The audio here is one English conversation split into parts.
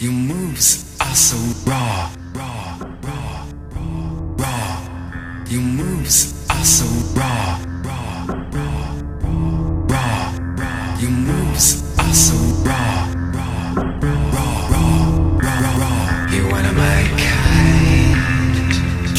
Your moves are so raw, raw, raw, raw, raw. Your moves are so raw, raw, raw, raw, raw. Your moves are so raw,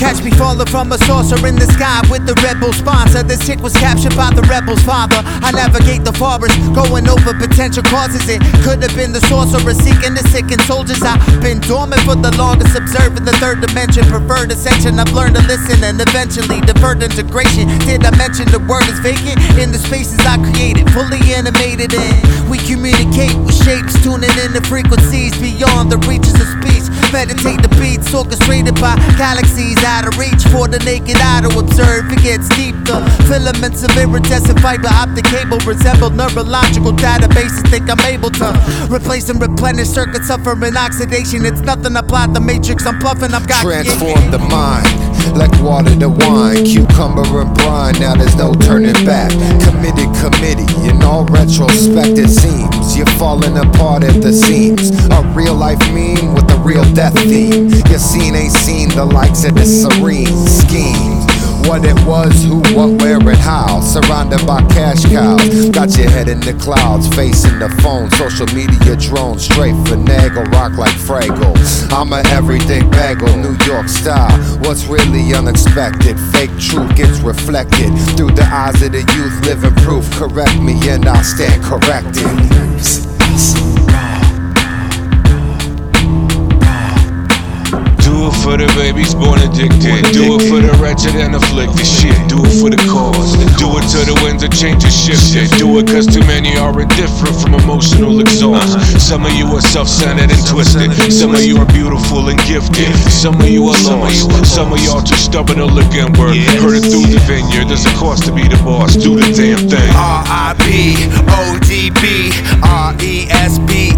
Catch me falling from a saucer in the sky with the rebel sponsor. This chick was captured by the rebel's father. I navigate the forest, going over potential causes. It could have been the sorcerer seeking the sick and soldiers. I've been dormant for the longest, observing the third dimension. Preferred ascension, I've learned to listen and eventually divert integration. Did I mention the word is vacant in the spaces I created, fully animated in? We communicate with shapes, tuning in the frequencies beyond the reaches of speech. Meditate the beats orchestrated by galaxies out of reach for the naked eye to observe. It gets deep. The filaments of iridescent fiber optic cable resemble neurological databases. Think I'm able to replace and replenish circuits suffering oxidation. It's nothing. Apply the matrix. I'm bluffing. I've got Transform the mind like water to wine, cucumber and brine. Now there's no turning back. Committed committee in all retrospect. It seems you're falling apart at the seams. A real life meme with a real death theme. Your scene ain't seen the likes of this serene schemes. What it was, who, what, where, and how. Surrounded by cash cows. Got your head in the clouds, facing the phone. Social media drone, straight finagle, rock like Fraggle. I'm a everything bagel, New York style. What's really unexpected? Fake truth gets reflected through the eyes of the youth. Living proof, correct me and I'll stand corrected. For the babies born addicted. Do it for the wretched and afflicted. Shit, do it for the cause. Do it till the winds of change are shifted. Do it cause too many are indifferent from emotional exhaust. Some of you are self centered and twisted. Some of you are beautiful and gifted. Some of you are lost. Some of y'all too stubborn to look inward. Heard it through the vineyard. There's a cost to be the boss. Do the damn thing. R-I-P, O-D-B, R-E-S-B-E-C-T.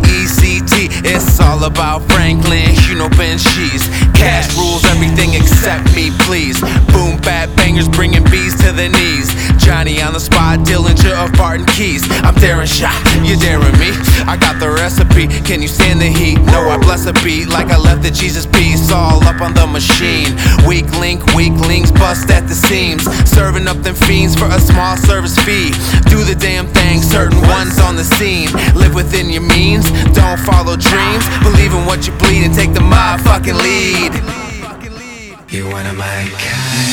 It's all about Franklin, you know Ben except me, please. Boom, bad bangers bringing bees to the knees. Johnny on the spot, Dillinger of Barton Keys. I'm daring shot, you daring me. I got the recipe, can you stand the heat? No, I bless a beat like I left the Jesus piece all up on the machine. Weak link, weaklings bust at the seams. Serving up them fiends for a small service fee. Do the damn thing, certain ones on the scene. Live within your means, don't follow dreams. Believe in what you bleed and take the motherfucking lead. You're one of my kind.